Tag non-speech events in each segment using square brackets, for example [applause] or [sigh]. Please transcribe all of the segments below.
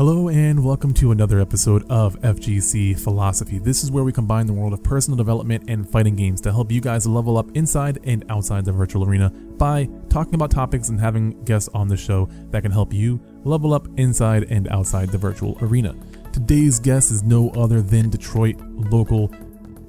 Hello, and welcome to another episode of FGC Philosophy. This is where we combine the world of personal development and fighting games to help you guys level up inside and outside the virtual arena by talking about topics and having guests on the show that can help you level up inside and outside the virtual arena. Today's guest is no other than Detroit local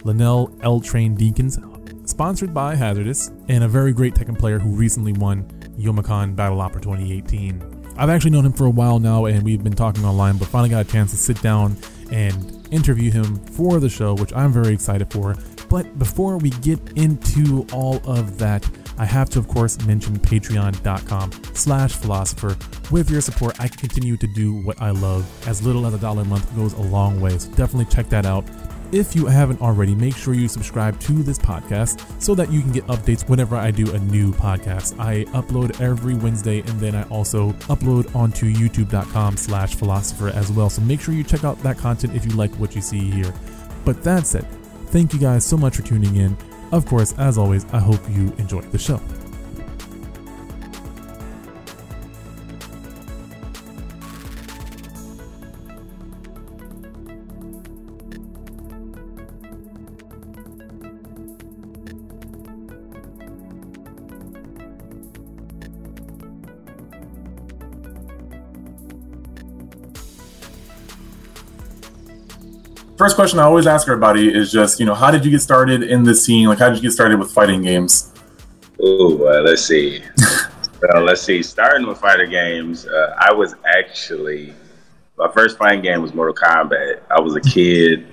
Linnell L Train Deacons, sponsored by Hazardous, and a very great Tekken player who recently won Youmacon Battle Opera 2018. I've actually known him for a while now, and we've been talking online, but finally got a chance to sit down and interview him for the show, which I'm very excited for. But before we get into all of that, I have to, of course, mention patreon.com slash philosopher. With your support, I can continue to do what I love. As little as a dollar a month goes a long way, so definitely check that out. If you haven't already, make sure you subscribe to this podcast so that you can get updates whenever I do a new podcast. I upload every Wednesday and then I also upload onto youtube.com slash philosopher as well. So make sure you check out that content if you like what you see here. But that's it. thank you guys so much for tuning in. Of course, as always, I hope you enjoy the show. First question I always ask everybody is just, you know, how did you get started in the scene? Like, how did you get started with fighting games? Oh, uh, let's see. [laughs] well, let's see. Starting with fighter games, uh, I was actually my first fighting game was Mortal Kombat. I was a kid,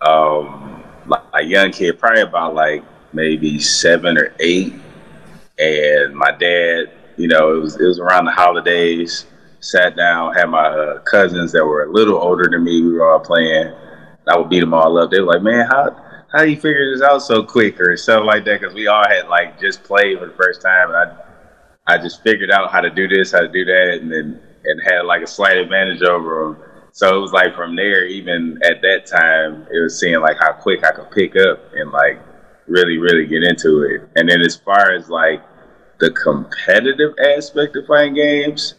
um, a young kid, probably about like maybe seven or eight, and my dad, you know, it was it was around the holidays. Sat down, had my uh, cousins that were a little older than me. We were all playing I would beat them all up. They were like, man, how how you figure this out so quick or something like that? Because we all had like just played for the first time, and I I just figured out how to do this, how to do that, and then and had like a slight advantage over them. So it was like from there, even at that time, it was seeing like how quick I could pick up and like really, really get into it. And then as far as like the competitive aspect of playing games,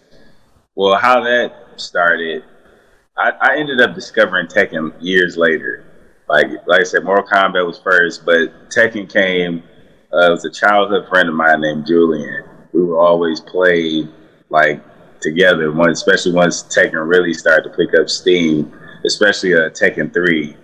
well, how that started I, I ended up discovering Tekken years later. Like like I said, Mortal Kombat was first, but Tekken came. Uh, it was a childhood friend of mine named Julian. We would always play like together. One, especially once Tekken really started to pick up steam, especially uh, Tekken Three.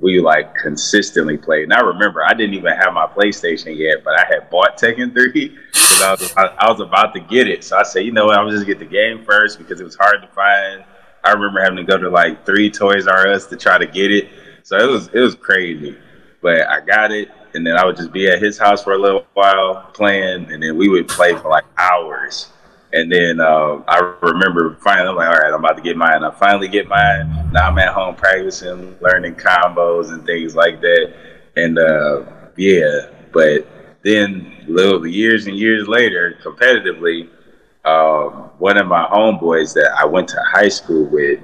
We like consistently played. And I remember I didn't even have my PlayStation yet, but I had bought Tekken Three [laughs] because I was I, I was about to get it. So I said, you know what, I'm just get the game first because it was hard to find I remember having to go to like three Toys R Us to try to get it. So it was it was crazy, but I got it, and then I would just be at his house for a little while playing, and then we would play for like hours. And then uh, I remember finally, I'm like, all right, I'm about to get mine. I finally get mine. Now I'm at home practicing, learning combos and things like that. And uh, yeah, but then little years and years later, competitively, um, one of my homeboys that I went to high school with,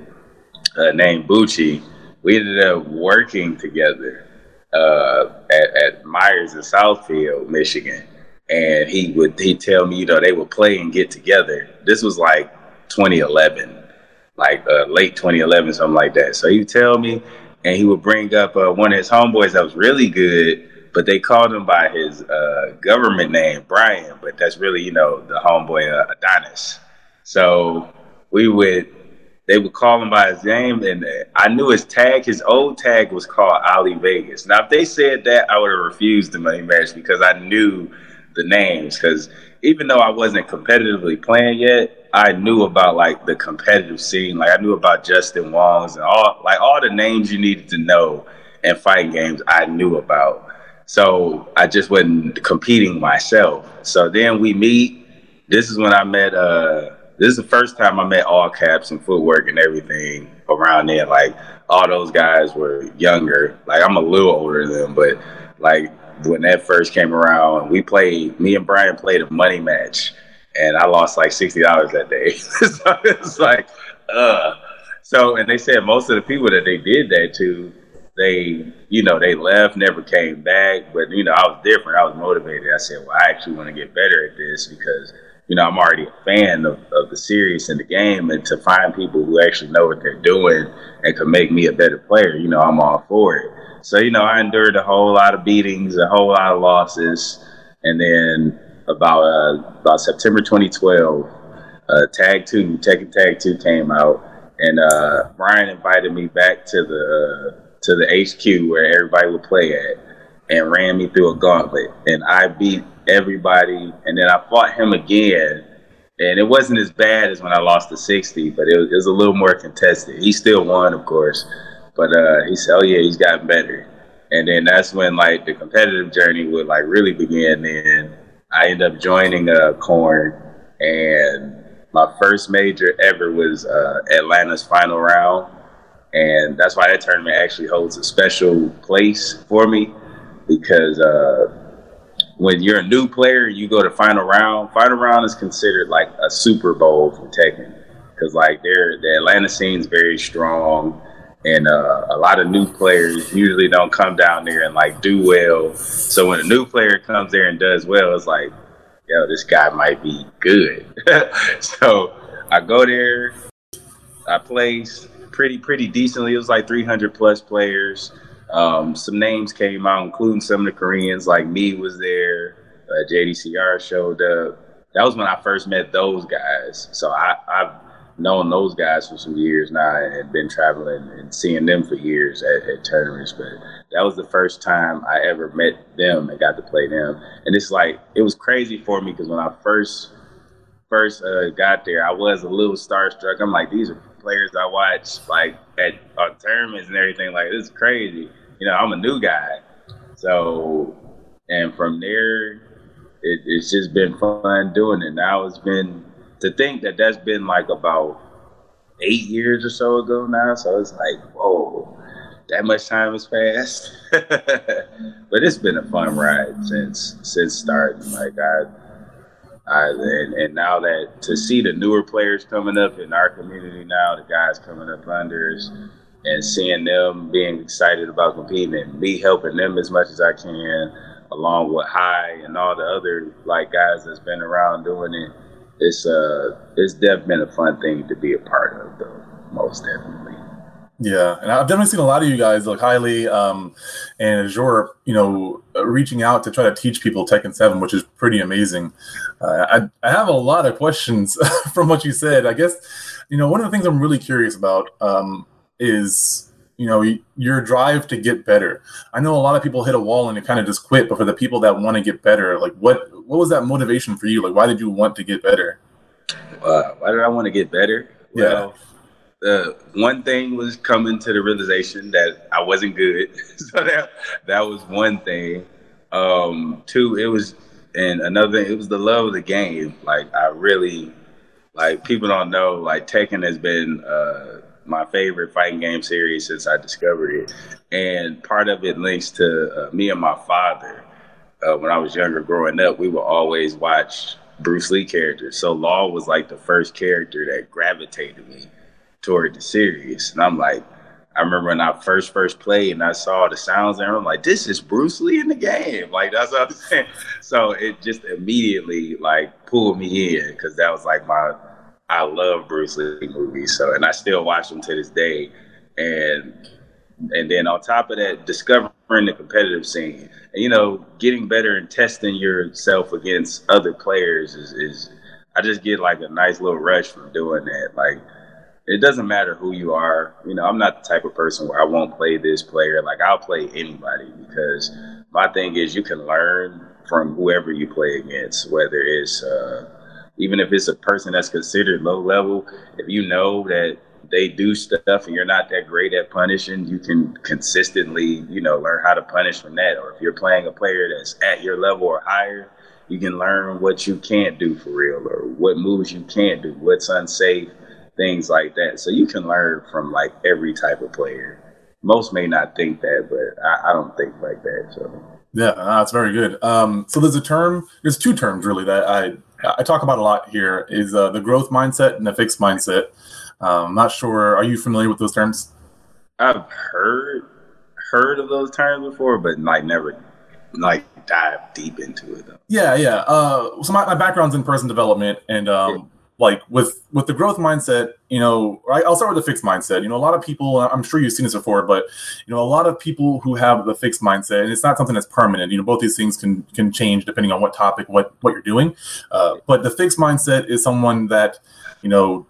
uh, named Bucci, we ended up working together uh, at, at Meijer's in Southfield, Michigan. And he would he tell me, you know, they would play and get together. This was like 2011, like uh, late 2011, something like that. So he would tell me, and he would bring up uh, one of his homeboys that was really good but they called him by his uh, government name, Brian. But that's really, you know, the homeboy uh, Adonis. So we would, they would call him by his name, and I knew his tag. His old tag was called Ali Vegas. Now, if they said that, I would have refused the money match because I knew the names. Because even though I wasn't competitively playing yet, I knew about like the competitive scene. Like I knew about Justin Wong's and all, like all the names you needed to know in fighting games. I knew about. So I just wasn't competing myself. So then we meet. This is when I met. Uh, this is the first time I met all caps and footwork and everything around there. Like all those guys were younger. Like I'm a little older than them, but like when that first came around, we played. Me and Brian played a money match, and I lost like sixty dollars that day. [laughs] so it's like, uh. So and they said most of the people that they did that to they, you know, they left, never came back. But you know, I was different. I was motivated. I said, well, I actually want to get better at this because you know, I'm already a fan of, of the series and the game, and to find people who actually know what they're doing and can make me a better player, you know, I'm all for it. So, you know, I endured a whole lot of beatings, a whole lot of losses, and then about uh, about September 2012, uh, Tag Two, Tekken Tag Two came out, and uh, Brian invited me back to the to the HQ where everybody would play at, and ran me through a gauntlet, and I beat everybody, and then I fought him again, and it wasn't as bad as when I lost the 60, but it was, it was a little more contested. He still won, of course, but uh, he said, "Oh yeah, he's gotten better," and then that's when like the competitive journey would like really begin. Then I ended up joining uh, Corn, and my first major ever was uh, Atlanta's final round, and that's why that tournament actually holds a special place for me because. Uh, when you're a new player, you go to final round. Final round is considered like a Super Bowl for Tekken because like they're the Atlanta scene is very strong, and uh, a lot of new players usually don't come down there and like do well. So when a new player comes there and does well, it's like, yo, this guy might be good. [laughs] so I go there, I place pretty pretty decently. It was like 300 plus players. Um, some names came out, including some of the Koreans, like Knee was there. Uh, JDCR showed up. That was when I first met those guys. So I, I've known those guys for some years now and been traveling and seeing them for years at, at tournaments. But that was the first time I ever met them and got to play them. And it's like it was crazy for me because when I first first uh, got there, I was a little starstruck. I'm like, these are players I watch like at on tournaments and everything. Like this is crazy. You know, I'm a new guy, so and from there, it, it's just been fun doing it. Now it's been to think that that's been like about eight years or so ago now. So it's like, whoa, that much time has passed. [laughs] but it's been a fun ride since since starting. Like I uh, and, and now that to see the newer players coming up in our community now, the guys coming up under us, and seeing them being excited about competing and me helping them as much as I can, along with High and all the other like guys that's been around doing it, it's uh it's definitely been a fun thing to be a part of though, most definitely. Yeah, and I've definitely seen a lot of you guys, like Highly um, and Azure, you know, reaching out to try to teach people Tekken 7, which is pretty amazing. Uh, I, I have a lot of questions [laughs] from what you said. I guess, you know, one of the things I'm really curious about um, is, you know, your drive to get better. I know a lot of people hit a wall and they kind of just quit, but for the people that want to get better, like what what was that motivation for you? Like, why did you want to get better? Uh, why did I want to get better? Well, yeah the one thing was coming to the realization that I wasn't good. [laughs] so that that was one thing. Um, two, it was and another thing, it was the love of the game. Like I really like people don't know, like Tekken has been uh, my favorite fighting game series since I discovered it. And part of it links to uh, me and my father. Uh, when I was younger growing up, we would always watch Bruce Lee characters. So Law was like the first character that gravitated me toward the series. And I'm like, I remember when I first first played and I saw the sounds and I'm like, this is Bruce Lee in the game. Like that's what I'm [laughs] saying. So it just immediately like pulled me in because that was like my I love Bruce Lee movies. So and I still watch them to this day. And and then on top of that, discovering the competitive scene. And you know, getting better and testing yourself against other players is, is I just get like a nice little rush from doing that. Like it doesn't matter who you are. You know, I'm not the type of person where I won't play this player. Like I'll play anybody because my thing is you can learn from whoever you play against, whether it's uh, even if it's a person that's considered low level. If you know that they do stuff and you're not that great at punishing, you can consistently, you know, learn how to punish from that. Or if you're playing a player that's at your level or higher, you can learn what you can't do for real or what moves you can't do, what's unsafe things like that. So you can learn from like every type of player. Most may not think that, but I, I don't think like that. So yeah, that's very good. Um, so there's a term. There's two terms really that I I talk about a lot here. Is uh, the growth mindset and the fixed mindset. Um, I'm not sure. Are you familiar with those terms? I've heard heard of those terms before, but like never like dive deep into it though. Yeah, yeah. Uh, so my, my background's in person development, and um. Like with with the growth mindset, you know, I'll start with the fixed mindset. You know, a lot of people, I'm sure you've seen this before, but you know, a lot of people who have the fixed mindset, and it's not something that's permanent. You know, both these things can can change depending on what topic, what what you're doing. Uh, but the fixed mindset is someone that you know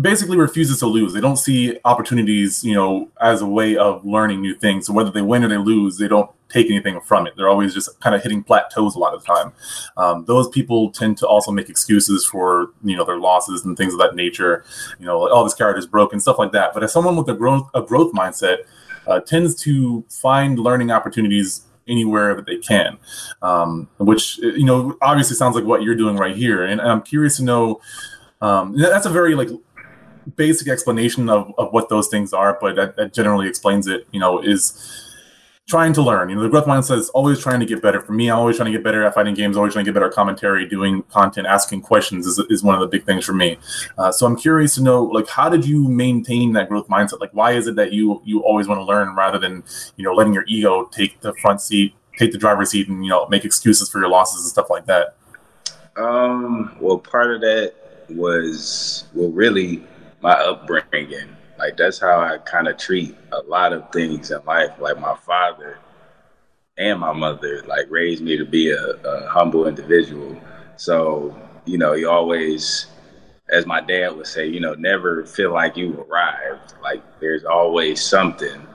basically refuses to lose. They don't see opportunities, you know, as a way of learning new things. So whether they win or they lose, they don't take anything from it. They're always just kind of hitting plateaus a lot of the time. Um, those people tend to also make excuses for you know their losses and things of that nature. You know, all oh, this character is broken, stuff like that. But as someone with a growth a growth mindset uh, tends to find learning opportunities anywhere that they can, um, which you know obviously sounds like what you're doing right here. And I'm curious to know. Um, that's a very like basic explanation of, of what those things are, but that, that generally explains it. You know, is trying to learn. You know, the growth mindset is always trying to get better. For me, I'm always trying to get better at fighting games, always trying to get better at commentary, doing content, asking questions is, is one of the big things for me. Uh, so I'm curious to know, like, how did you maintain that growth mindset? Like, why is it that you you always want to learn rather than you know letting your ego take the front seat, take the driver's seat, and you know make excuses for your losses and stuff like that? Um. Well, part of that was well, really my upbringing. Like that's how I kind of treat a lot of things in life. Like my father and my mother like raised me to be a, a humble individual. So you know, you always, as my dad would say, you know, never feel like you arrived. Like there's always something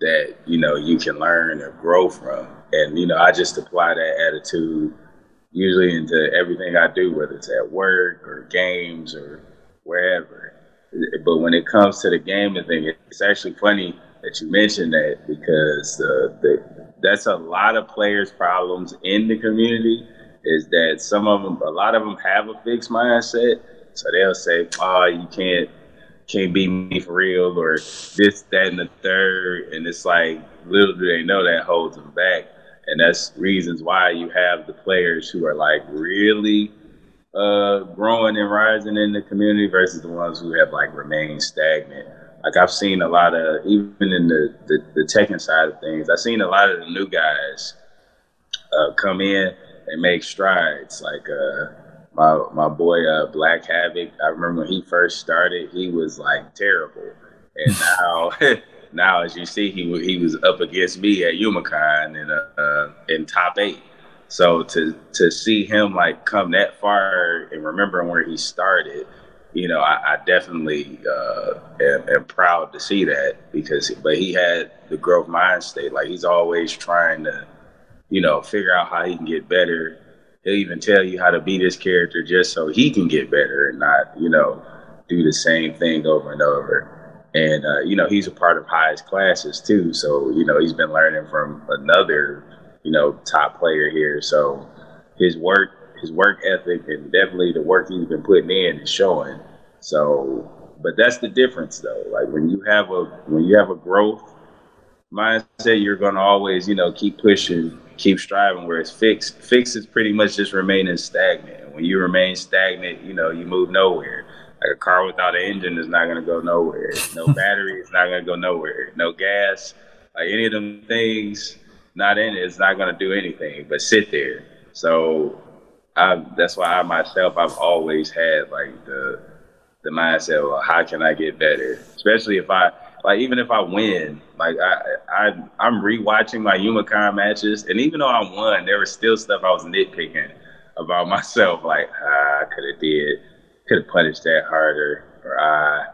that you know you can learn or grow from. And you know, I just apply that attitude usually into everything I do, whether it's at work or games or wherever. But when it comes to the gaming thing, it's actually funny that you mentioned that because uh, the, that's a lot of players' problems in the community. Is that some of them, a lot of them have a fixed mindset, so they'll say, "Oh, you can't." Can't beat me for real, or this, that, and the third, and it's like little do they know that holds them back, and that's reasons why you have the players who are like really uh, growing and rising in the community versus the ones who have like remained stagnant. Like I've seen a lot of even in the the, the Tekken side of things, I've seen a lot of the new guys uh, come in and make strides. Like uh, my my boy uh, Black Havoc, I remember when he first started, he was like terrible, and [laughs] now. [laughs] now, as you see, he he was up against me at Youmacon in uh, uh, in top eight, so to to see him like come that far and remembering where he started, you know, I, I definitely uh, am, am, proud to see that because, but he had the growth mind state. Like he's always trying to, you know, figure out how he can get better. He'll even tell you how to be this character just so he can get better and not, you know, do the same thing over and over. And uh, you know, he's a part of highest classes too. So you know, he's been learning from another you know, top player here. So his work, his work ethic, and definitely the work he's been putting in is showing. So, but that's the difference, though. Like when you have a when you have a growth mindset, you're gonna always, you know, keep pushing, keep striving. Whereas fix, fix is pretty much just remaining stagnant. And when you remain stagnant, you know, you move nowhere. Like a car without an engine is not gonna go nowhere. No [laughs] battery is not gonna go nowhere. No gas. Like any of them things, not in it, it's not going to do anything but sit there. So I, that's why I myself, I've always had like the the mindset of how can I get better, especially if I like even if I win, like I, I I'm rewatching my Youmacon matches, and even though I won, there was still stuff I was nitpicking about [laughs] myself, like ah, I could have did, could have punished that harder, or ah,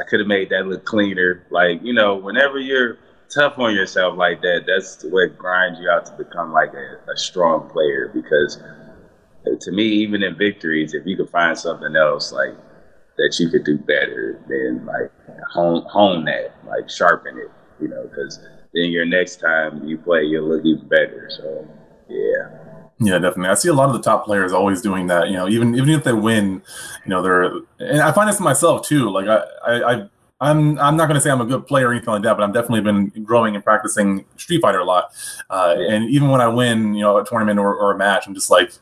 I could have made that look cleaner. Like you know, whenever you're tough on yourself like that, that's what grinds you out to become like a, a strong player. Because uh, to me, even in victories, if you could find something else like that you could do better, then like hone hone that, like sharpen it, you know, because then your next time you play, you'll look even better. So yeah. Yeah, definitely. I see a lot of the top players always doing that. You know, even even if they win, you know, they're and I find this myself too. Like I I, I I'm I'm not going to say I'm a good player or anything like that, but I'm definitely been growing and practicing Street Fighter a lot. Uh, and even when I win, you know, a tournament or, or a match, I'm just like,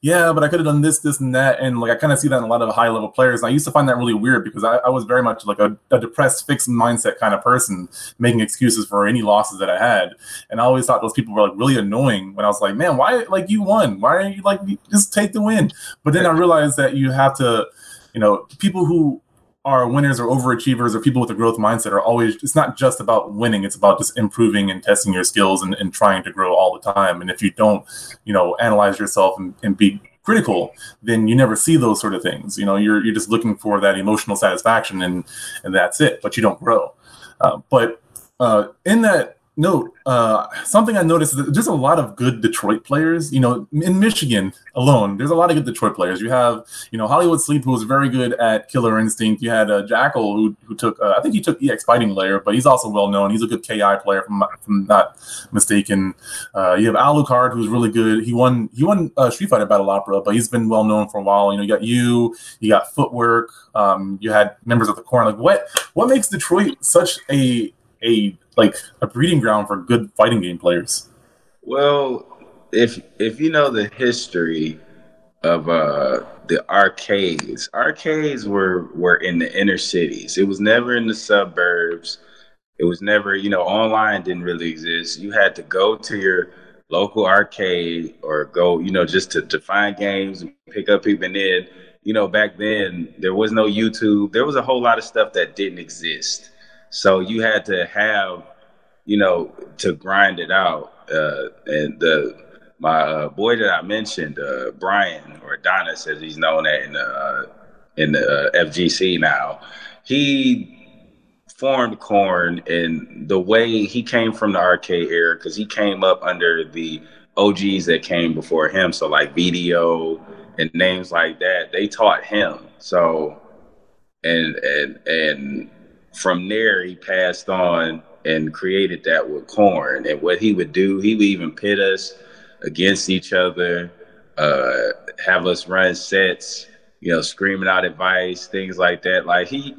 yeah, but I could have done this, this, and that. And like I kind of see that in a lot of high level players. And I used to find that really weird because I, I was very much like a, a, depressed, fixed mindset kind of person, making excuses for any losses that I had. And I always thought those people were like really annoying when I was like, man, why like you won? Why are you like just take the win? But then I realized that you have to, you know, people who are winners or overachievers or people with a growth mindset are always it's not just about winning it's about just improving and testing your skills and, and trying to grow all the time. And if you don't you know analyze yourself and, and be critical then you never see those sort of things. You know you're, you're just looking for that emotional satisfaction and and that's it but you don't grow. Uh, but uh, in that note, uh, something I noticed is that there's a lot of good Detroit players. You know, in Michigan alone, there's a lot of good Detroit players. You have, you know, Hollywood Sleep, who was very good at Killer Instinct. You had uh, Jackal, who who took, uh, I think he took EX Fighting Layer, but he's also well known. He's a good KI player, from from not mistaken. Uh, you have Alucard, who's really good. He won he won uh, Street Fighter Battle Opera, but he's been well known for a while. You know, you got you, you got Footwork. Um, you had members of the Corn. Like, what what makes Detroit such a a like a breeding ground for good fighting game players. Well, if if you know the history of uh the arcades, arcades were were in the inner cities. It was never in the suburbs. It was never, you know, online didn't really exist. You had to go to your local arcade or go, you know, just to, to find games and pick up people. And then, you know, back then there was no YouTube. There was a whole lot of stuff that didn't exist. So you had to have, you know, to grind it out. Uh, and the my uh, boy that I mentioned, uh, Brian or Adonis, as he's known at in the uh, in the uh, FGC now, he formed Corn and the way he came from the arcade era because he came up under the OGs that came before him. So like video and names like that, they taught him. So and and and from there, he passed on and created that with Corn. And what he would do, he would even pit us against each other, uh, have us run sets, you know, screaming out advice, things like that. Like he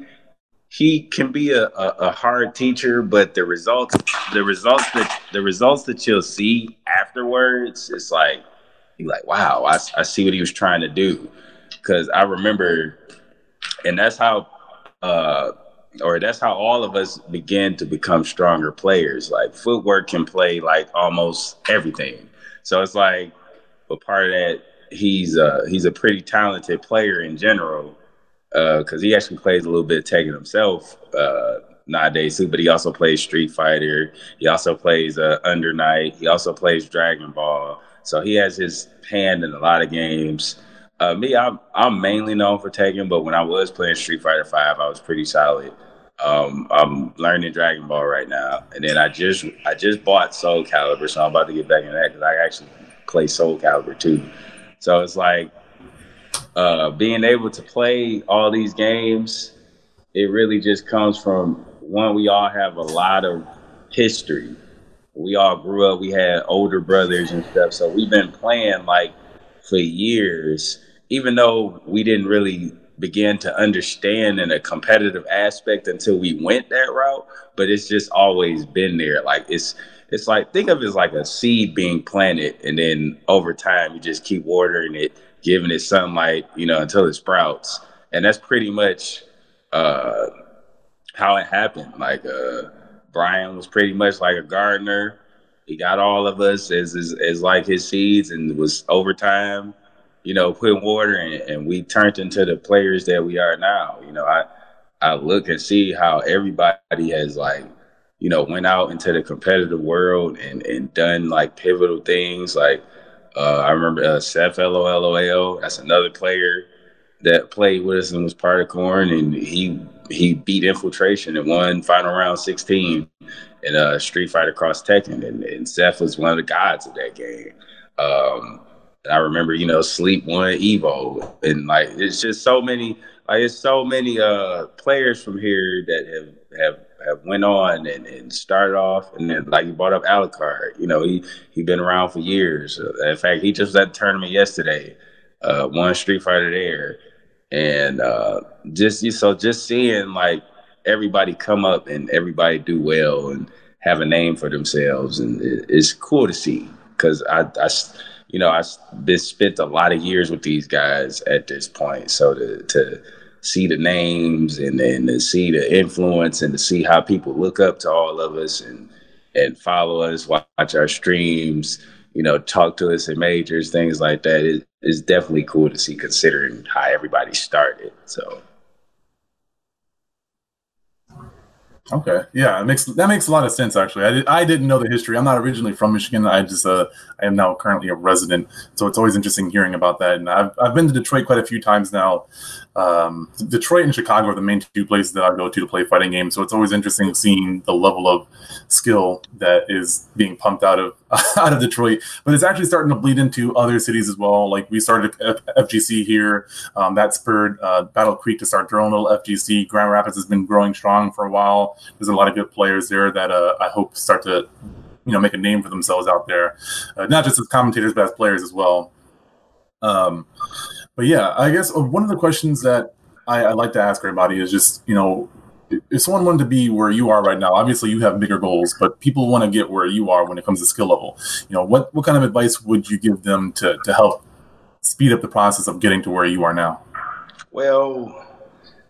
he can be a, a, a, hard teacher, but the results the results that the results that you'll see afterwards, it's like you're like, wow, I, I see what he was trying to do. Cause I remember and that's how uh or that's how all of us begin to become stronger players. Like footwork can play like almost everything. So it's like, but part of that, he's uh he's a pretty talented player in general, because uh, he actually plays a little bit of Tekken himself uh, nowadays too. But he also plays Street Fighter. He also plays uh, Under Night. He also plays Dragon Ball. So he has his hand in a lot of games. Uh, me, I'm I'm mainly known for Tekken, but when I was playing Street Fighter Five, I was pretty solid. Um, I'm learning Dragon Ball right now, and then I just I just bought Soul Calibur, so I'm about to get back in that because I actually play Soul Calibur too. So it's like uh, being able to play all these games. It really just comes from one. We all have a lot of history. We all grew up. We had older brothers and stuff, so we've been playing like for years. Even though we didn't really begin to understand in a competitive aspect until we went that route, but it's just always been there. Like it's it's like think of it as like a seed being planted and then over time you just keep watering it, giving it sunlight, you know, until it sprouts. And that's pretty much uh how it happened. Like uh Brian was pretty much like a gardener. He got all of us as as, as like his seeds and was over time you know, put water in, and we turned into the players that we are now. You know, I I look and see how everybody has like, you know, went out into the competitive world and and done like pivotal things. Like uh, I remember uh, Seth LOLOAO. That's another player that played with us and was part of Corn, and he he beat Infiltration and won final round 16 in uh, Street Fighter Cross Tekken, and, and Seth was one of the gods of that game. Um, I remember, you know, Sleep won Evo, and like it's just so many, like it's so many uh players from here that have have have went on and, and started off, and then like you brought up Alucard, you know, he he been around for years. In fact, he just at the tournament yesterday, uh, won Street Fighter there, and uh, just so just seeing like everybody come up and everybody do well and have a name for themselves, and it, it's cool to see because I, I you know, I been spent a lot of years with these guys at this point. So to to see the names and then to see the influence and to see how people look up to all of us and and follow us, watch our streams, you know, talk to us in majors, things like that. It is definitely cool to see considering how everybody started. So Okay, yeah, it makes that makes a lot of sense. Actually, I, did, I didn't know the history. I'm not originally from Michigan. I just uh, I am now currently a resident, so it's always interesting hearing about that. And I've I've been to Detroit quite a few times now, um, Detroit and Chicago are the main two places that I go to to play fighting games. So it's always interesting seeing the level of skill that is being pumped out of [laughs] out of Detroit. But it's actually starting to bleed into other cities as well. Like we started F- FGC here, um, that spurred uh, Battle Creek to start their own little FGC. Grand Rapids has been growing strong for a while. There's a lot of good players there that uh, I hope start to you know make a name for themselves out there, uh, not just as commentators but as players as well. Um, but yeah, I guess uh, one of the questions that I, I like to ask everybody is just, you know, if someone wanted to be where you are right now, obviously you have bigger goals, but people want to get where you are when it comes to skill level. You know, what what kind of advice would you give them to to help speed up the process of getting to where you are now? Well,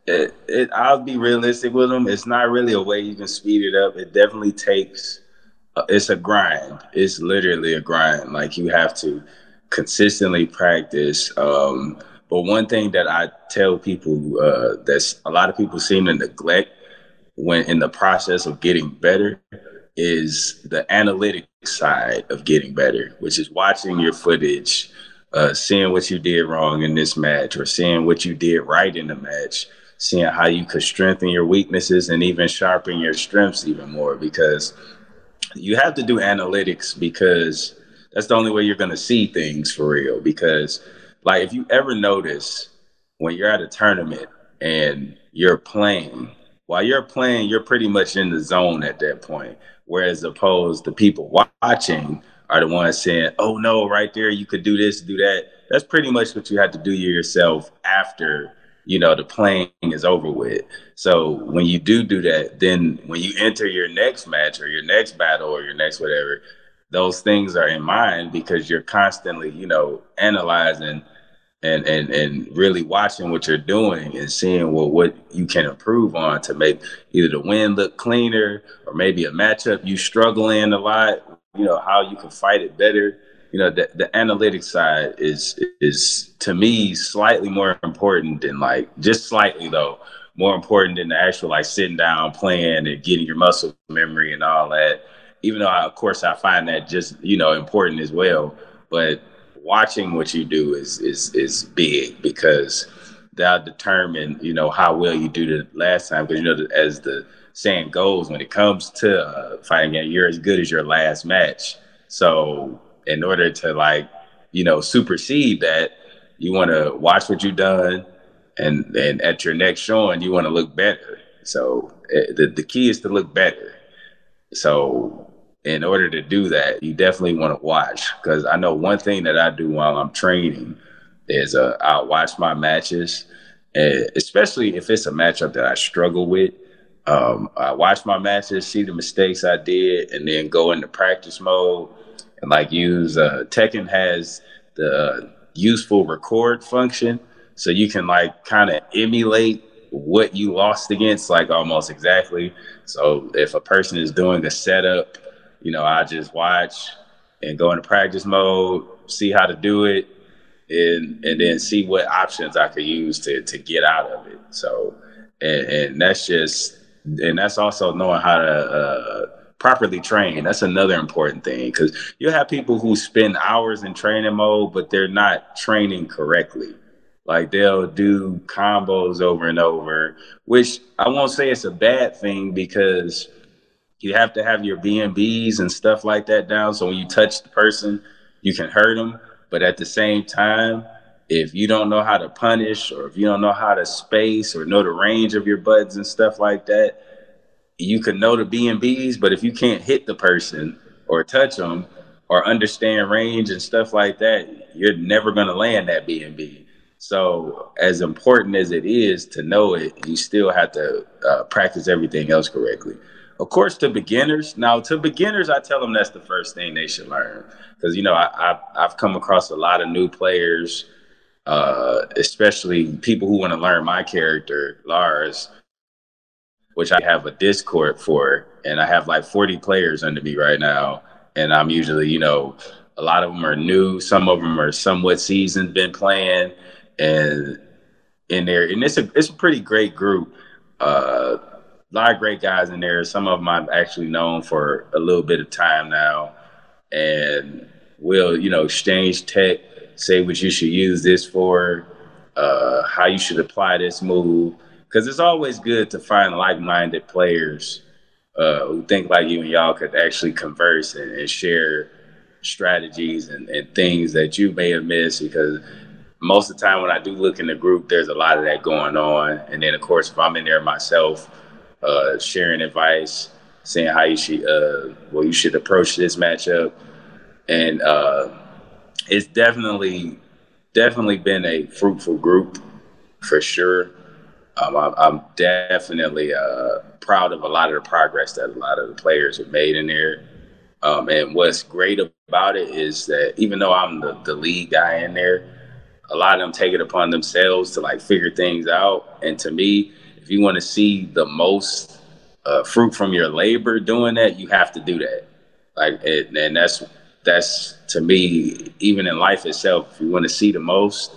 it, it, I'll be realistic with them. It's not really a way you can speed it up. It definitely takes. Uh, it's a grind. It's literally a grind. Like you have to consistently practice. Um, but one thing that I tell people uh, that a lot of people seem to neglect when in the process of getting better is the analytic side of getting better, which is watching your footage, uh, seeing what you did wrong in this match, or seeing what you did right in the match, seeing how you could strengthen your weaknesses and even sharpen your strengths even more. Because you have to do analytics because that's the only way you're going to see things for real. Because, like, if you ever notice when you're at a tournament and you're playing, while you're playing, you're pretty much in the zone at that point. Whereas opposed the people watching are the ones saying, "Oh no, right there, you could do this, do that." That's pretty much what you have to do yourself after you know the playing is over with. So when you do do that, then when you enter your next match or your next battle or your next whatever, those things are in mind because you're constantly, you know, analyzing and and and really watching what you're doing and seeing what what you can improve on to make either the win look cleaner or maybe a matchup you struggle in a lot. You know how you can fight it better. You know the the analytics side is is to me slightly more important than like just slightly though more important than the actual like sitting down playing and getting your muscle memory and all that even though I, of course I find that just you know important as well. But watching what you do is is is big because that'll determine you know how well you do the last time. Because you know as the saying goes, when it comes to uh, fighting you're as good as your last match. So in order to like you know supersede that, you want to watch what you've done, and and at your next showing, you want to look better. So uh, the the key is to look better. So in order to do that, you definitely want to watch because I know one thing that I do while I'm training is uh, I'll watch my matches, and especially if it's a matchup that I struggle with. Um, I watch my matches, see the mistakes I did, and then go into practice mode and like use uh, Tekken has the useful record function, so you can like kind of emulate what you lost against, like almost exactly. So if a person is doing a setup you know, I just watch and go into practice mode, see how to do it, and and then see what options I could use to to get out of it. So, and, and that's just, and that's also knowing how to uh, properly train. That's another important thing because you have people who spend hours in training mode, but they're not training correctly. Like they'll do combos over and over, which I won't say it's a bad thing because you have to have your BNBs and stuff like that down. So when you touch the person, you can hurt them. But at the same time, if you don't know how to punish or if you don't know how to space or know the range of your buttons and stuff like that, you can know the BNBs. But if you can't hit the person or touch them or understand range and stuff like that, you're never going to land that BNB. So, as important as it is to know it, you still have to uh, practice everything else correctly. Of course, to beginners. Now, to beginners, I tell them that's the first thing they should learn because you know I, have I've come across a lot of new players, uh, especially people who want to learn my character, Lars, which I have a Discord for, and I have like 40 players under me right now, and I'm usually you know a lot of them are new, some of them are somewhat seasoned, been playing, and in there, and it's a it's a pretty great group. Uh, a lot of great guys in there. Some of them I've actually known for a little bit of time now, and we'll you know exchange tech, say what you should use this for, uh, how you should apply this move, because it's always good to find like-minded players uh, who think like you and y'all could actually converse and, and share strategies and, and things that you may have missed because most of the time when I do look in the group, there's a lot of that going on. And then of course, if I'm in there myself, uh, sharing advice, saying how you should, uh, well, you should approach this matchup, and uh, it's definitely, definitely been a fruitful group for sure. Um, I'm, I'm, definitely uh, proud of a lot of the progress that a lot of the players have made in there. Um, and what's great about it is that even though I'm the, the lead guy in there, a lot of them take it upon themselves to like figure things out. And to me, if you want to see the most uh, fruit from your labor doing that, you have to do that. Like, it, and that's that's to me, even in life itself, if you want to see the most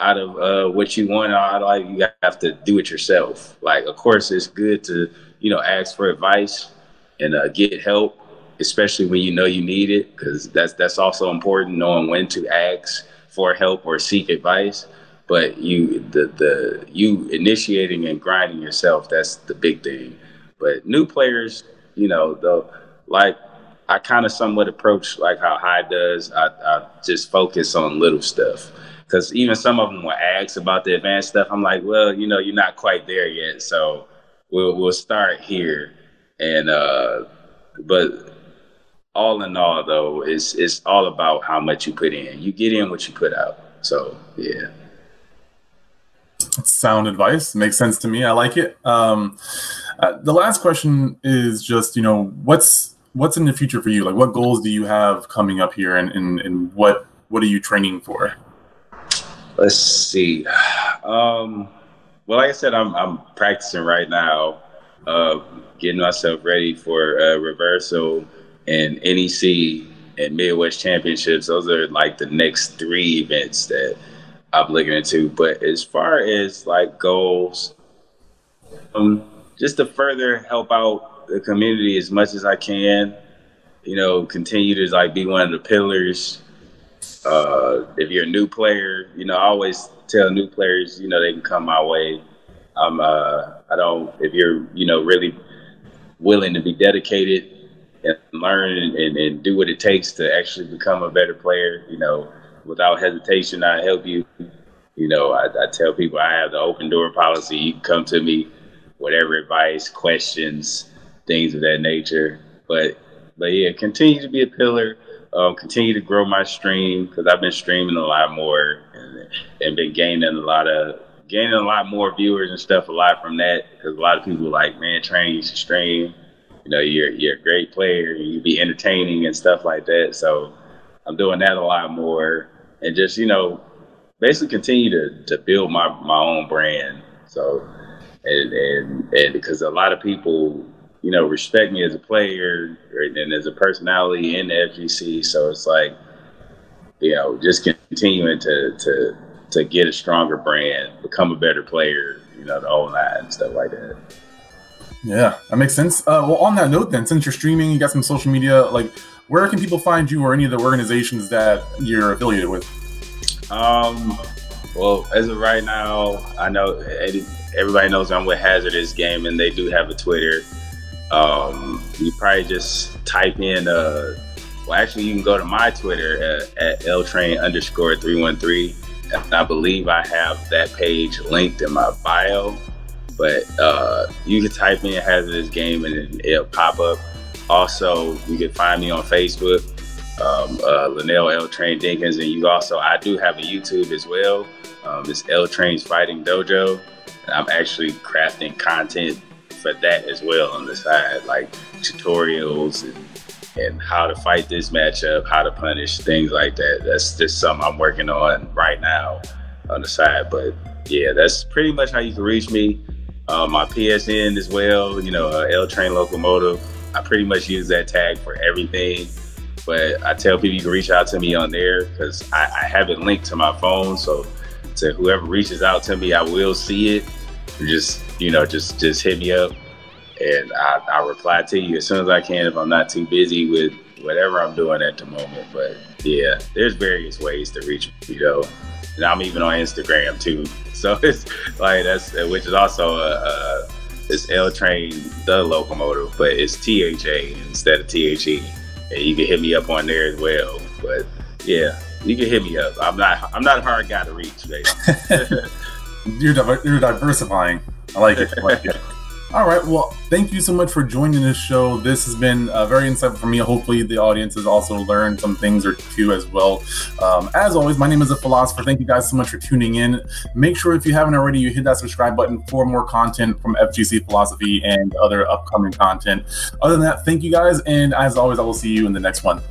out of uh, what you want out of life, you have to do it yourself. Like, of course, it's good to you know ask for advice and uh, get help, especially when you know you need it, because that's that's also important, knowing when to ask for help or seek advice but you the the you initiating and grinding yourself that's the big thing. But new players you know though like i kind of somewhat approach like how high does. I, I just focus on little stuff. Because even some of them will ask about the advanced stuff. I'm like well you know you're not quite there yet so we'll we'll start here. And uh but all in all though it's it's all about how much you put in. You get in what you put out. So yeah sound advice. Makes sense to me. I like it. Um, uh, the last question is just, you know, what's what's in the future for you? Like, what goals do you have coming up here, and and, and what what are you training for? Let's see. Um, well, like I said, I'm I'm practicing right now, uh, getting myself ready for uh, reversal and NEC and Midwest Championships. Those are like the next three events that I'm looking into. But as far as like goals, um, just to further help out the community as much as I can. You know, continue to like be one of the pillars. Uh, if you're a new player, you know, I always tell new players, you know, they can come my way. I'm, uh, I don't, if you're, you know, really willing to be dedicated and learn and, and do what it takes to actually become a better player, you know, without hesitation, I help you. You know, I, I tell people I have the open door policy. You come to me, whatever advice, questions, things of that nature. But but yeah, continue to be a pillar. Um, continue to grow my stream because I've been streaming a lot more and, and been gaining a lot of gaining a lot more viewers and stuff a lot from that because a lot of people like man train you to stream you know you're you're a great player you be entertaining and stuff like that so i'm doing that a lot more and just you know basically continue to, to build my, my own brand. So and, and and because a lot of people you know respect me as a player and as a personality in the FGC so it's like you know just continuing to to to get a stronger brand become a better player you know the whole and stuff like that. Yeah that makes sense. Uh, well on that note then since you're streaming you got some social media like where can people find you or any of the organizations that you're affiliated with? Um, well, as of right now, I know everybody knows I'm with Hazardous Game, and they do have a Twitter. Um, you probably just type in, uh, well, actually, you can go to my Twitter at, at ltrain underscore 313. And I believe I have that page linked in my bio. But uh, you can type in Hazardous Game and it'll pop up. Also, you can find me on Facebook, um, uh, Linnell L Train Dinkins, and you also I do have a YouTube as well. Um, it's L Train's Fighting Dojo. And I'm actually crafting content for that as well on the side, like tutorials and and how to fight this matchup, how to punish things like that. That's just something I'm working on right now on the side. But yeah, that's pretty much how you can reach me. Uh, my PSN as well, you know, uh, L Train Locomotive. I pretty much use that tag for everything. But I tell people you can reach out to me on there because I, I have it linked to my phone. So to whoever reaches out to me, I will see it. Just you know, just just hit me up and I, I'll reply to you as soon as I can if I'm not too busy with whatever I'm doing at the moment. But yeah, there's various ways to reach me, you know. And I'm even on Instagram too. [laughs] So it's like that's which is also a, a it's L Train the locomotive, but it's T H A instead of T H E. And you can hit me up on there as well. But yeah, you can hit me up. I'm not I'm not a hard guy to reach, [laughs] you're, diver- you're diversifying. I like it. I like it. [laughs] All right. Well, thank you so much for joining this show. This has been uh, very insightful for me. Hopefully, the audience has also learned some things or two as well. Um, as always, my name is a philosopher. Thank you guys so much for tuning in. Make sure if you haven't already, you hit that subscribe button for more content from FGC Philosophy and other upcoming content. Other than that, thank you guys. And as always, I will see you in the next one.